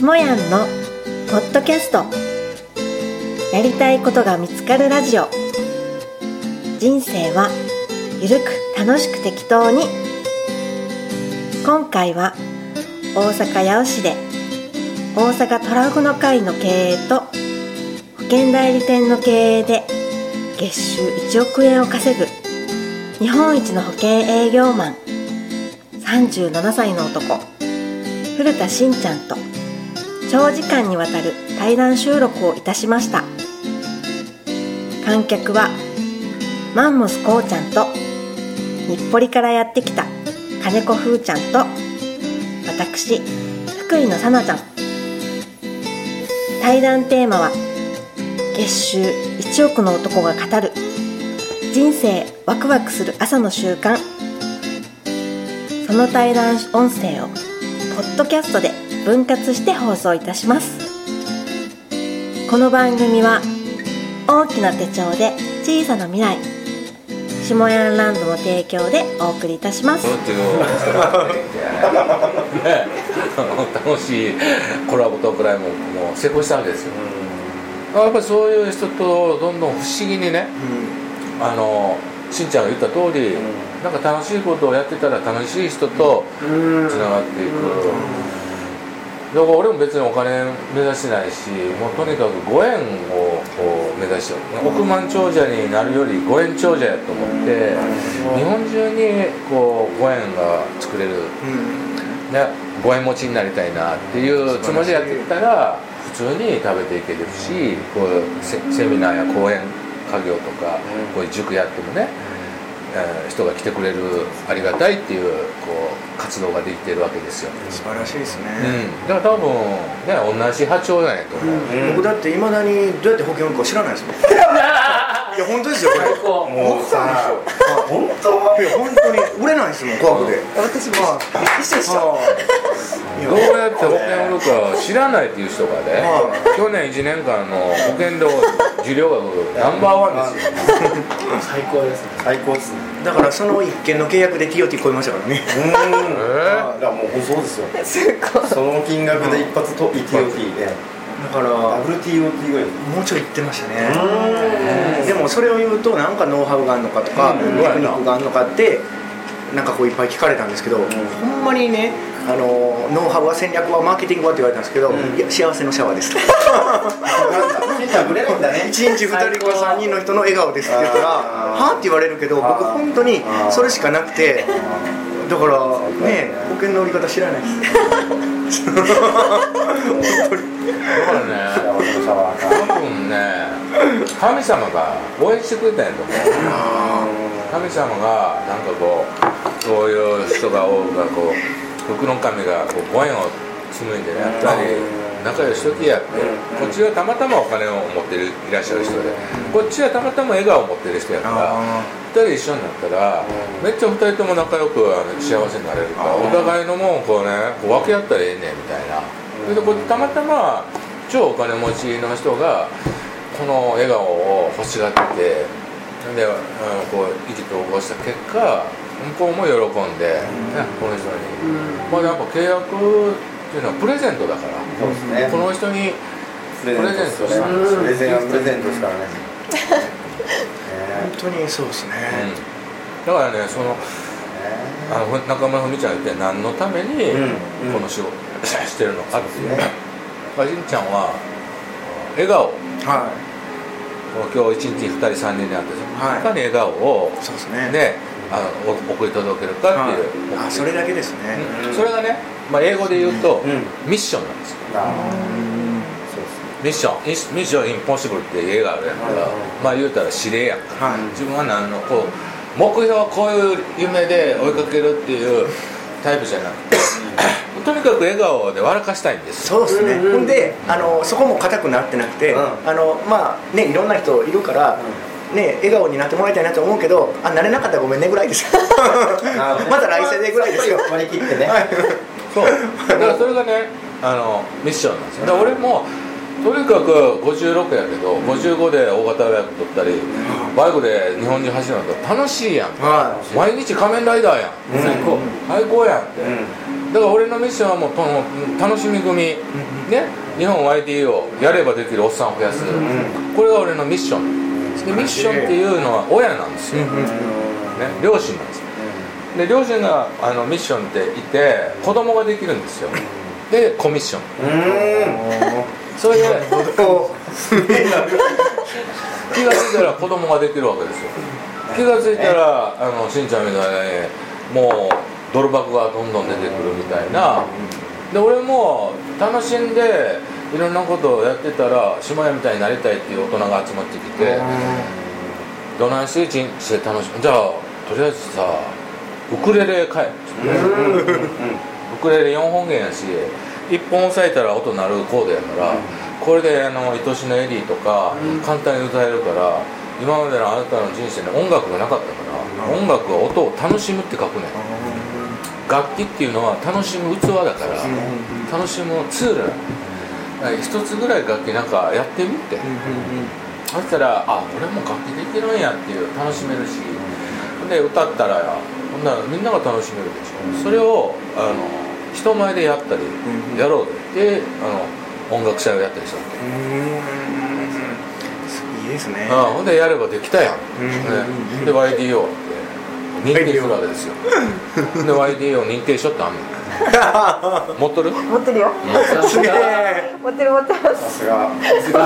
しもやんのポッドキャスト。やりたいことが見つかるラジオ。人生はゆるく楽しく適当に。今回は大阪八尾市で大阪トラフの会の経営と保険代理店の経営で月収1億円を稼ぐ日本一の保険営業マン37歳の男古田しんちゃんと長時間にわたる対談収録をいたしました。観客はマンモスこうちゃんと日暮里からやってきた金子ふーちゃんと私福井のさなちゃん。対談テーマは月収1億の男が語る人生ワクワクする朝の習慣。その対談音声をポッドキャストで分割して放送いたします。この番組は大きな手帳で小さな未来下ヤンランドの提供でお送りいたします。楽しいコラボトークライブも成功したわけですよ、やっぱりそういう人とどんどん不思議にね、あのしんちゃんが言った通り、なんか楽しいことをやってたら楽しい人とつながっていく、だから俺も別にお金目指してないしもうとにかくご縁をこう目指して億万長者になるよりご縁長者やと思って日本中にこうご縁が作れる、ね、ご縁持ちになりたいなっていうつもりでやってきたら普通に食べていけるしこうセセミナーや講演家業とかこういう塾やってもね、えー人が来てくれるありがたいっていうこう活動ができてるわけですよ、素晴らしいですね、うん、だから多分ね同じ波長なんやと思う、僕だっていまだにどうやって保険売るか知らないですもん。いや本当ですよこれ。もうさ本当？いや本当に売れないですもん怖くて。私も一緒一緒どうやって保険売るか知らないっていう人がね、去年1年間の保険料受領額ナンバーワンですよ。最高ですね。最高ですね。だからその一件の契約で TOT 超えましたからね。うんえだからもうそうですよ。すごい。その金額で一発と TOT で。だからダブル TOT ぐらいもうちょい言ってましたね。でもそれを言うとなんかノウハウがあるのかとか、うん。テクニックがあるのかってなんかこういっぱい聞かれたんですけど、ほんまにねあのノウハウは戦略はマーケティングはって言われたんですけど、ん。いや幸せのシャワーです。なんだしんちゃんくれるんだね1日2人か3人の人の笑顔ですって言ったら「あー。はあ?」って言われるけど僕本当にそれしかなくてだからね保険の売り方知らないです。だからね。幸せのシャワーか多分ね神様が応援してくれたんやと思う。神様がなんかこうそういう人が多くがこう福の神がこうご縁を紡いでねやったり仲良しときやってこっちはたまたまお金を持ってるいらっしゃる人でこっちはたまたま笑顔を持ってる人やからあ2人一緒になったらめっちゃ2人とも仲良くあの幸せになれるからお互いのもんをこうねこう分け合ったらええねんみたいな。それでこうたまたま超お金持ちの人がこの笑顔を欲しがっててで、うん、こう意気投合した結果向こうも喜んで、ね、この人に、まあやっぱ契約っていうのはプレゼントだから。そうですね。この人にプレゼントですからね。プレゼンプレゼントですからね。本当にそうですね、だからねそのあの中村文ちゃんが言って何のためにうん。うんこの仕事 してるのかっていう。ね。まあしんちゃんは笑顔。は今日一日2人3人で会ってはい。いかに笑顔をいそうですね。ねあのお送り届けるかっていう、はい。あそれだけですね、うん。それがね、まあ、英語で言うと、うん。ミッションなんですよ。ミッション。インミッションインポッシブルっていう映画あるやんから、はい。まあ言うたら指令やんか。はい。自分は何のこう目標はこういう夢で追いかけるっていうタイプじゃなくてとにかく笑顔で笑かしたいんですよ。そうですね、うん。うんほんであのそこも硬くなってなくて、うん。あのまあねいろんな人いるから、ね笑顔になってもらいたいなと思うけどあ慣れなかったらごめんねぐらいです。また来世でぐらいですよ。割り切ってね。はい。そう。だからそれがねあのミッションなんですよ。だから俺もとにかく56やけど55で大型予約取ったりバイクで日本中走るのと楽しいやんは毎日仮面ライダーやん。うん。最高。最高やんって、うん。だから俺のミッションはもうとの楽しみ組、ね。日本 YD をやればできるおっさんを増やす、これが俺のミッションでミッションっていうのは親なんですよ、ね、両親なんですよ。で両親があのミッションっていて子供ができるんですよ。でコミッション。それで 気が付いたら子供ができるわけですよ。気が付いたらあのしんちゃんみたいにもうドル箱がどんどん出てくるみたいな。で俺も楽しんでいろんなことをやってたら島屋みたいになりたいっていう大人が集まってきてどないして一日して楽しむじゃあとりあえずさウクレレ買え。ウクレレ4本弦やし1本押さえたら音鳴るコードやからこれであの愛しのエリーとか簡単に歌えるから今までのあなたの人生に音楽がなかったから音楽は音を楽しむって書くねん。楽器っていうのは楽しむ器だから楽しむツールなの一つぐらい楽器なんかやってみて。そしたらあ俺も楽器できるんやっていう楽しめるし。で歌ったらほんならみんなが楽しめるでしょ。それをあの人前でやったりやろうってあの音楽祭をやったりしたわけ。いいですね。あほんでやればできたやん、ね、で YDO って認定するわけですよ。で YDO 認定書ってあんの 持っとる？持ってるよ。すげえ。持ってる持ってますさすが。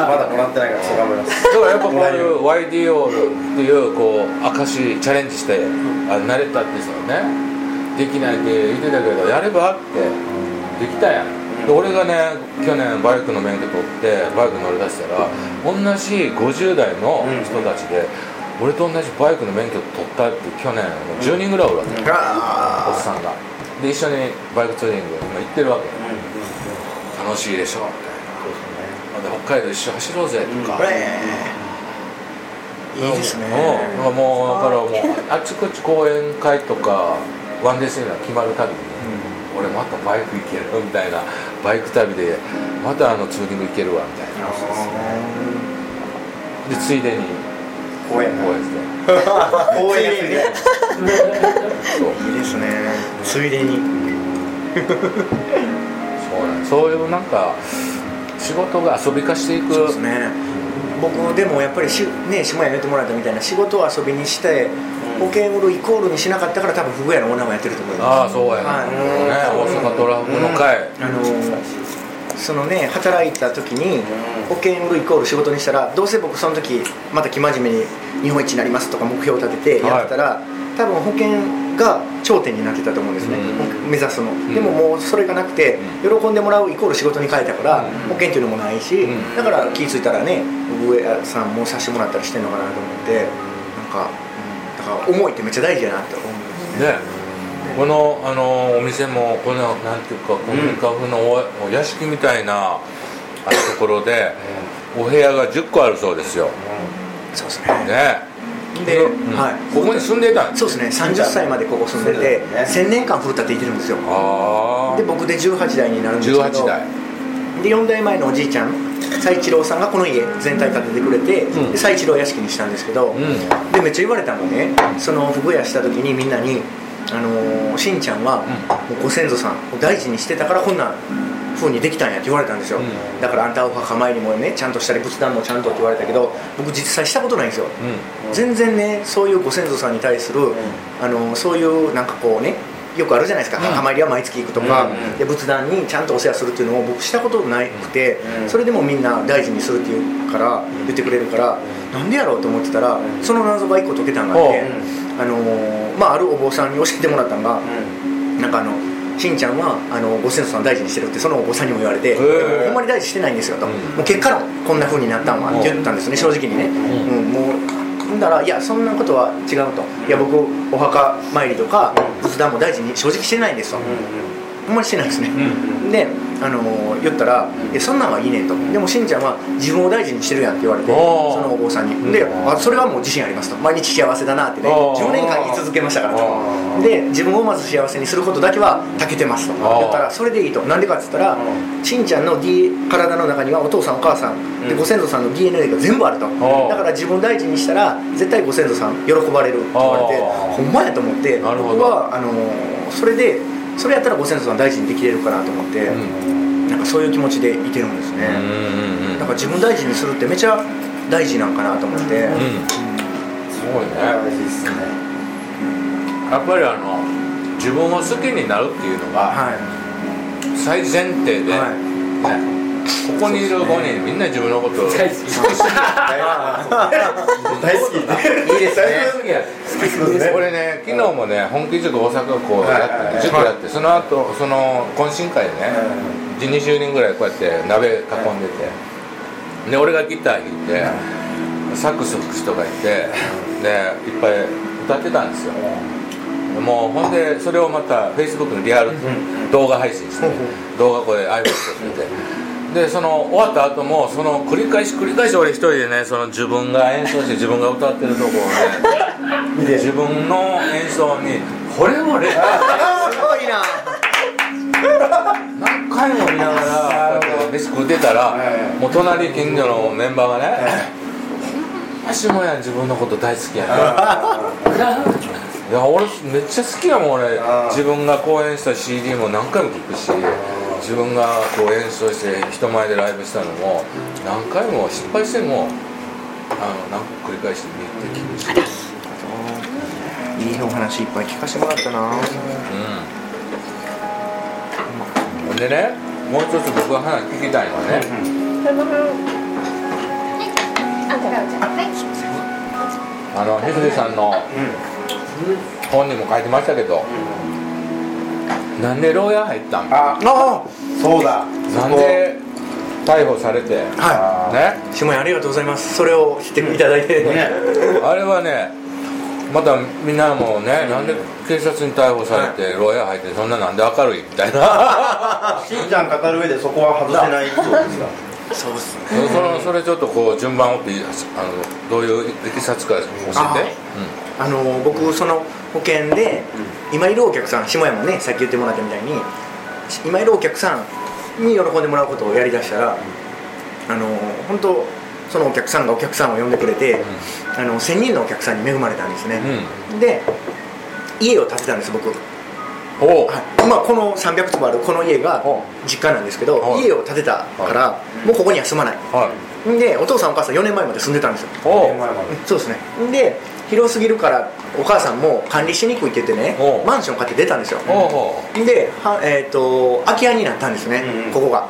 まだもらってないから頑張りますだからやっぱこういう YDO っていうこう証チャレンジしてあ慣れたってさねできないって言ってたけどやればってできたやん。で俺がね去年バイクの免許取ってバイク乗り出したら同じ50代の人たちで、俺と同じバイクの免許取ったって去年10人ぐらいおるわけ、おっさんがで一緒にバイクツーリング今行ってるわけ、楽しいでしょ。みたいなで北海道一緒走ろうぜ。とか、いいですね。うん、もうだからもうあっちこっち講演会とかワンデーセミナー決まるたびに、俺またバイク行けるみたいなバイク旅でまたあのツーリング行けるわみたいな。でついでに公園こうやって公園やついでそういいですね。ついでに。そうなんそういうなんか仕事が遊び化していく。そうですね。僕でもやっぱりし、ね、下やめてもらったみたいな仕事を遊びにして保険売るイコールにしなかったから多分フグ屋のオーナーもやってると思います。ああそうやね,、はい。ね大阪トラフグの会、あのそのね働いた時に保険売るイコール仕事にしたらどうせ僕その時また生真面目に日本一になりますとか目標を立ててやってたら、多分保険が頂点になってたと思うんですね、うん。目指すの、でももうそれがなくて喜んでもらうイコール仕事に変えたから、うん保険っていうのもないし、うん。だから気ぃ付いたらね上さんもさせてもらったりしてんのかなと思ってなんか、うん、だから思いってめっちゃ大事だなって思うんですね。ねこのあのお店もこのなんていうか古民家風のおお屋敷みたいなあところでお部屋が10個あるそうですよ。そうですね。ね。で、うん。はい。ここに住んでたん？そうですね。30歳までここ住んでて1000年間古田って言ってるんですよ。で僕で18代になるんですけど。18代。で4代前のおじいちゃん蔡一郎さんがこの家全体建ててくれて、うん。で蔡一郎屋敷にしたんですけど、うん。でめっちゃ言われたのね。そのフグ屋した時にみんなに「あのーしんちゃんは、もうご先祖さんを大事にしてたからこんな風にできたんや」って言われたんですよ、うん。だからあんたお墓参りもねちゃんとしたり仏壇もちゃんとって言われたけど僕実際したことないんですよ、うん。全然ねそういうご先祖さんに対する、あのそういうなんかこうねよくあるじゃないですか、うん。墓参りは毎月行くとか、うんで仏壇にちゃんとお世話するっていうのを僕したことなくて、うんそれでもみんな大事にするっていうから言ってくれるから、なんでやろうと思ってたらその謎が一個解けたのがあって、あのーまあ、あるお坊さんに教えてもらったのが、なんかあのしんちゃんはあのご先祖さん大事にしてるってそのお坊さんにも言われて、ー。ほんまに大事してないんですよと、うん。もう結果論こんな風になったんはって言ったんですね正直にね、うんもうだらいやそんなことは違うと。いや僕お墓参りとか仏壇も大事に正直してないんですと、ほんまにしてないですね、で、あのー言ったら「いやそんなんはいいねん」と「でもしんちゃんは自分を大事にしてるやん」って言われてそのお坊さんに。であそれはもう自信ありますと。毎日幸せだなってねおー。10年間言い続けましたからと。おで自分をまず幸せにすることだけは長けてますと。言ったらそれでいいと。なんでかって言ったらしんちゃんの、D、体の中にはお父さんお母さんでご先祖さんの DNA が全部あると。だから自分を大事にしたら絶対ご先祖さん喜ばれるって言われてほんまやと思って僕はあのーそれでそれやったらご先祖さん大事にできれるかなと思って、うん。なんかそういう気持ちでいてるんですね、うんうんなんか自分大事にするってめちゃ大事なんかなと思って、うん。すごいね。大事っすね。やっぱりあの自分を好きになるっていうのがはい。最前提で、はい。ねここにいる5人みんな自分のことを大好き。大好き。いいですねこれね昨日もね本気塾大阪こうやって塾やってその後その懇親会でね20人ぐらいこうやって鍋囲んでてで俺がギター弾いてサックス吹く人がいてでいっぱい歌ってたんですよ。もうほんでそれをまたフェイスブックにリアル動画配信して動画これ iPhone で撮っててでその終わった後もその繰り返し繰り返し俺一人でねその自分が演奏して自分が歌ってるとこをね自分の演奏に惚れ惚れ。すごいな。何回も見ながら飯食ってたらもう隣近所のメンバーがね「足もやん自分のこと大好きやね」いや俺めっちゃ好きやもん俺。自分が公演した CD も何回も聴くし自分がこう演奏して人前でライブしたのも何回も失敗してもあの何個繰り返して見て聴くしいいお話いっぱい聞かせてもらったな うん。でねもう一つ僕が話聞きたいのはね、あのひずりさんの本にも書いてましたけど、なんで牢屋入ったん？ああそうだ。なんで逮捕されて、はね？い下屋ありがとうございます。それを知っていただいて、ね。あれはねまたみんなもね、なんで警察に逮捕されて牢屋入ってそんななんで明るいみたいな。しんちゃん語る上でそこは外せない。そうですか。そうっすそのそれちょっとこう順番を追ってあのどういういきさつか教あえてあの僕その保険で今いるお客さん下山ねさっき言ってもらったみたいに今いるお客さんに喜んでもらうことをやりだしたらあの本当そのお客さんがお客さんを呼んでくれて、あの1000人のお客さんに恵まれたんですね、で家を建てたんです僕、おう。い、今この300坪あるこの家が実家なんですけど、はい家を建てたから、もうここには住まない。はい。でお父さんお母さん4年前まで住んでたんですよ。おう。前まで。そうですね。で広すぎるからお母さんも管理しにくいって言ってねマンション買って出たんですよ。では、えー、と空き家になったんですね、うんうん。ここが。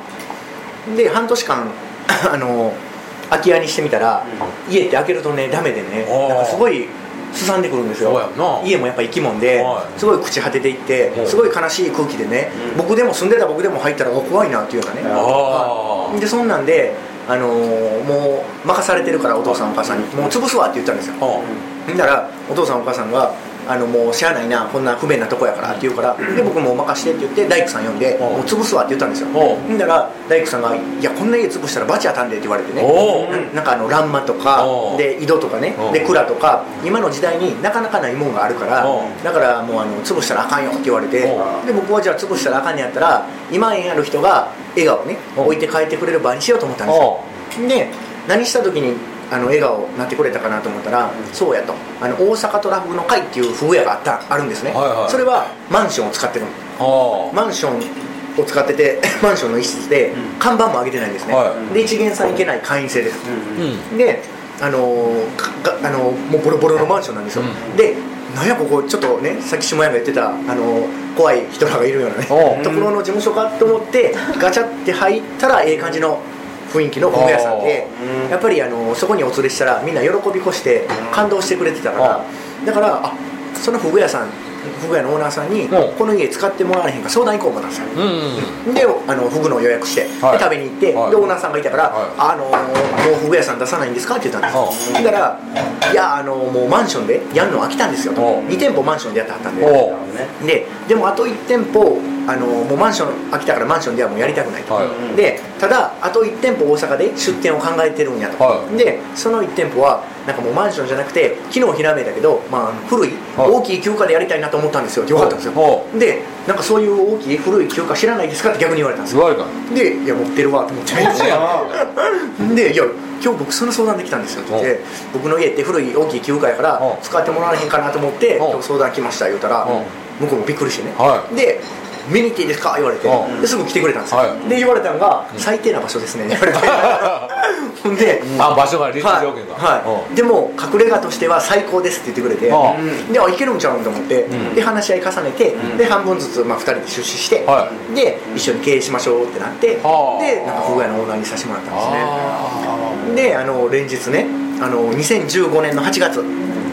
で半年間 あの空き家にしてみたら、家って開けるとねダメでねなんかすごいすさんでくるんですよ。家もやっぱ生き物ではい。すごい朽ち果てていってすごい悲しい空気でねうん。僕でも住んでた僕でも入ったらお怖いなっていうようなねでそんなんで、あのーもう任されてるからお父さんお母さんに。もう潰すわって言ったんですよ。おうほんだらお父さんお母さんがあのもうしゃあないなこんな不便なとこやからって言うからで僕もう任してって言って大工さん呼んでうん。もう潰すわって言ったんですよ。だら大工さんが「いやこんな家潰したら罰当たんで」って言われてね。ななんかあの欄間とかで井戸とかねで蔵とか今の時代になかなかないもんがあるからだからもうあの潰したらあかんよって言われてで僕はじゃあ潰したらあかんねやったら今縁ある人が笑顔ね置いて帰ってくれる場にしようと思ったんですよ。おで何した時にあの笑顔になってくれたかなと思ったら、そうやと。あの大阪トラフグの会っていうフグ屋があったあるんですね、はいはい。それはマンションを使ってるマンションを使ってて マンションの一室で看板も上げてないんですね、はい。で一元さん行けない会員制です、うんであのーあのーもうボロボロのマンションなんですよ、うん。でなんやここちょっとねさっき下山が言ってた、あのー怖い人らがいるようなねところの事務所かと思ってガチャって入ったらええ感じの雰囲気のフグ屋さんでうん。やっぱりあのそこにお連れしたらみんな喜び越して感動してくれてたからだからあそのフグ屋さんフグ屋のオーナーさんにうん。この家使ってもらわれへんか相談行こう思ったんですようん。であのフグの予約して、はい。で食べに行って、はい。でオーナーさんがいたから「はい。あのーもうフグ屋さん出さないんですか?」って言ったんですよ、だから「いやあのーもうマンションでやるの飽きたんですよ」と。おう。2店舗マンションでやってはったんで。ででもあと1店舗あのーもうマンション飽きたからマンションではもうやりたくないと、はい。でただあと1店舗大阪で出店を考えてるんやと、はい。でその1店舗はなんかもうマンションじゃなくて昨日ひらめいたけど、まあ、古いはい。大きい休暇でやりたいなと思ったんですよってよかったんですよ。ほでなんかそういう大きい古い休暇知らないですかって逆に言われたんですよ。言われたで「いや持ってるわ」と思って。めっちゃやで「いや今日僕その相談できたんですよ」って言って「僕の家って古い大きい休暇やからうん使ってもらわれへんかなと思ってうん今日相談来ました」言うたらう向こうもびっくりしてね。はい。で見に行っていいですか?」言われて。うん。ですぐ来てくれたんですよ、はい。で言われたのが「最低な場所ですね」言われて。ほんで、あ場所が立地条件がはい。はい。でも隠れ家としては最高ですって言ってくれて、うであいけるんちゃうんと思って、ん。で話し合い重ねて、で半分ずつ、まあ、2人で出資して、はで一緒に経営しましょうってなって、はあ。でなんかフグ屋のオーナーにさせてもらったんですね。あ。であの連日ねあの2015年の8月。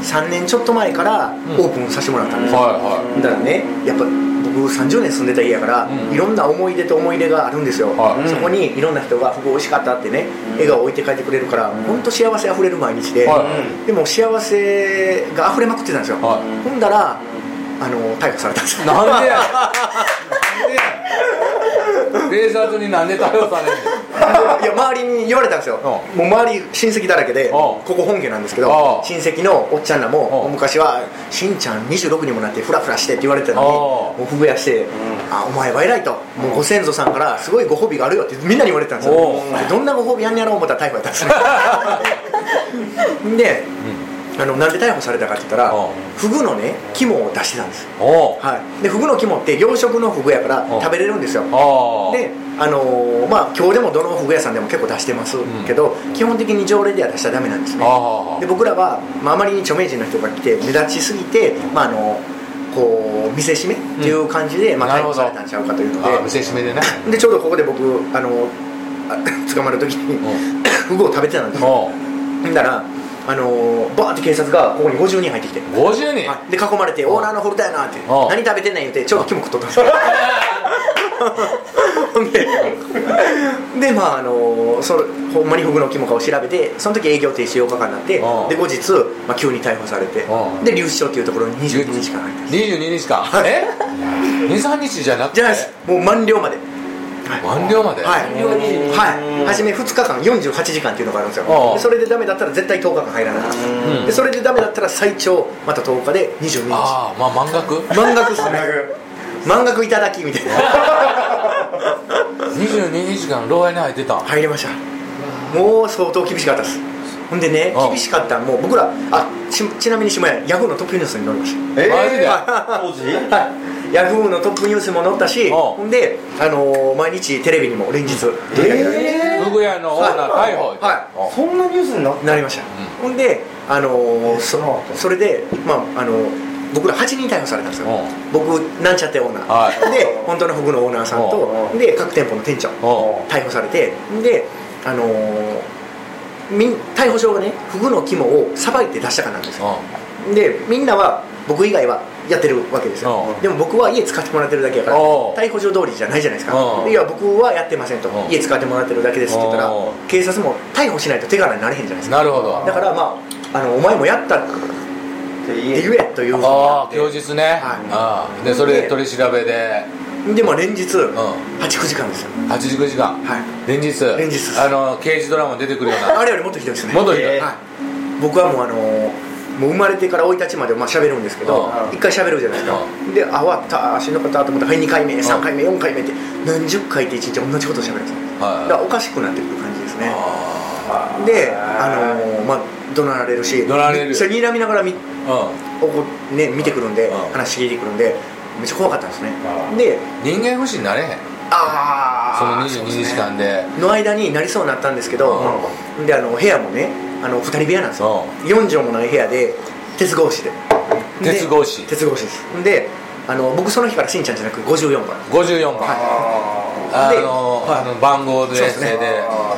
3年ちょっと前からオープンさせてもらったんですよ、ーはいはい。だからねやっぱ僕30年住んでた家やから、うん。いろんな思い出と思い出があるんですよ、はい。そこにいろんな人が「フグ美味しかった」ってね笑顔を置いて帰ってくれるから本当幸せあふれる毎日で、はでも幸せが溢れまくってたんですよ、はい。ほんだらあの逮捕されたんですよ。なんでや なんでやレーザーズになんで逮捕されんねんいや周りに言われたんですよ、うもう周り親戚だらけで、ん。ここ本家なんですけど、うん。親戚のおっちゃんらも、うん。昔は「しんちゃん26にもなってフラフラして」って言われてたのに、うん。もうふぐやして、あお前は偉いと、もうご先祖さんからすごいご褒美があるよってみんなに言われてたんですよ、どんなご褒美やんねやろう思ったら逮捕やったんですね で、あのなんで逮捕されたかって言ったら、うん。フグのね肝を出してたんです。はい、でフグの肝って養殖のフグやからうん。食べれるんですよ。であのーまあ今日でもどのフグ屋さんでも結構出してますけど、基本的に条例では出しちゃダメなんですね。あで僕らは、まあ、あまりに著名人の人が来て目立ちすぎて、まあ、あのこう見せしめっていう感じで、まあ、逮捕されたんちゃうかというのああ見せしめでねででちょうどここで僕あのあ捕まる時に フグを食べてたんですよ。だからあのーバーって警察がここに50人入ってきて。50人？はい。で囲まれて「オーナーのホルターやな」って「うん何食べてんねん」言ってちょうど肝食っとったんですよ。ででまああのーそれほんまにフグの肝かを調べてその時営業停止8日間になってうんで後日、まあ、急に逮捕されてうんで留置所っていうところに22日間入って22日間？はい。え？23日じゃなくて？じゃないです。もう満了まで満了まで？はい、はい、初め2日間48時間っていうのがあるんですよ。それでダメだったら絶対10日間入らない。うん。でそれでダメだったら最長また10日で22日。ああまあ満額？満額っすね。満額。いただきみたいな。22日間牢屋に入ってた。ん入りました。もう相当厳しかったです。ほんでねうん厳しかったんもう僕らあちちなみに下屋ヤフーのトップニュースに載りましえマジで？当時？たはいヤフーのトップニュースも載ったしん。ほんで、あのー毎日テレビにも連日取り上げられフグ屋のオーナー逮捕。はおそんなニュースにななりました、ほんで、あのーそそれで、まああの僕ら8人逮捕されたんですよ、う僕なんちゃってオーナー、はい。で本当のフグのオーナーさんと、うで各店舗の店長お逮捕されてであのーみん逮捕状がねフグの肝をさばいて出したからなんですよ。うでみんなは僕以外はやってるわけですよ。うん。でも僕は家使ってもらってるだけやから逮捕状通りじゃないじゃないですか。いや僕はやってませんと。うん。家使ってもらってるだけですって言ったら警察も逮捕しないと手柄になれへんじゃないですか。なるほど。だからまああのお前もやったって言言えというふうにああ供述ね、はい。ああでそれで取り調べで。でも連日8、ん。9時間ですよ。89時間。はい。連日。連日あの刑事ドラマに出てくるような。あれよりもっとひどいですね。もっとひどい。はい、僕はもうあのもう生まれてから生い立ちまでまあ喋るんですけどうん。一回喋るじゃないですか。であ終わったしんどかったと思ったらはい2回目3回目4回目って何十回って一日同じこと喋るんですだからおかしくなってくる感じですね。あであのまあ怒鳴られるし怒鳴られる。それ睨みながらみあおこね見てくるんでうん。話聞いてくるんでめっちゃ怖かったんですね。うん。で人間不信になれへん。あそのあ22日間で。の間になりそうになったんですけど、であの部屋もねあの2人部屋なんですよ、4畳もない部屋で鉄格子で。で鉄格子。鉄格子です。であの僕その日からしんちゃんじゃなく54番。54番、はであの,、はい。あの番号でですね。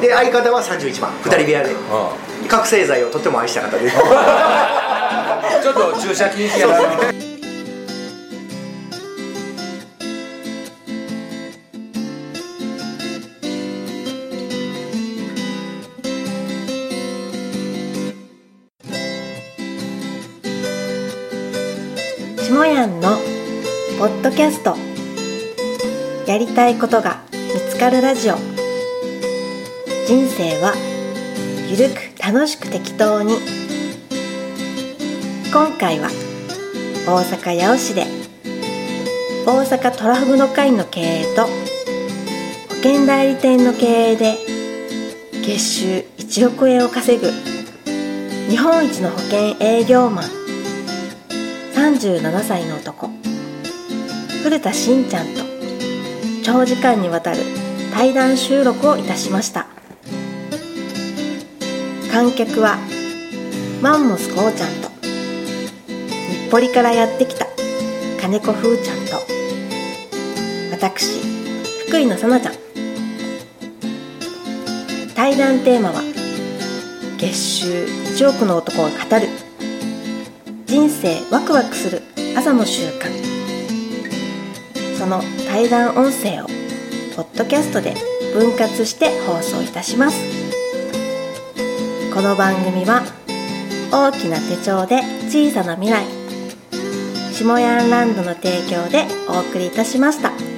で。相方は31番。2人部屋で。う覚醒剤をとっても愛した方でん、ちょっと注射禁止やな下たいことが見つかるラジオ。人生はゆるく楽しく適当に。今回は大阪八尾市で大阪トラフグの会の経営と保険代理店の経営で月収1億円を稼ぐ日本一の保険営業マン37歳の男古田しんちゃんと長時間にわたる対談収録をいたしました。観客はマンモスこうちゃんと日暮里からやってきた金子風ちゃんと私福井のさなちゃん。対談テーマは月収1億の男が語る。人生ワクワクする朝の習慣。その対談音声をポッドキャストで分割して放送いたしますこの番組は大きな手帳で小さな未来下ヤンランドの提供でお送りいたしました。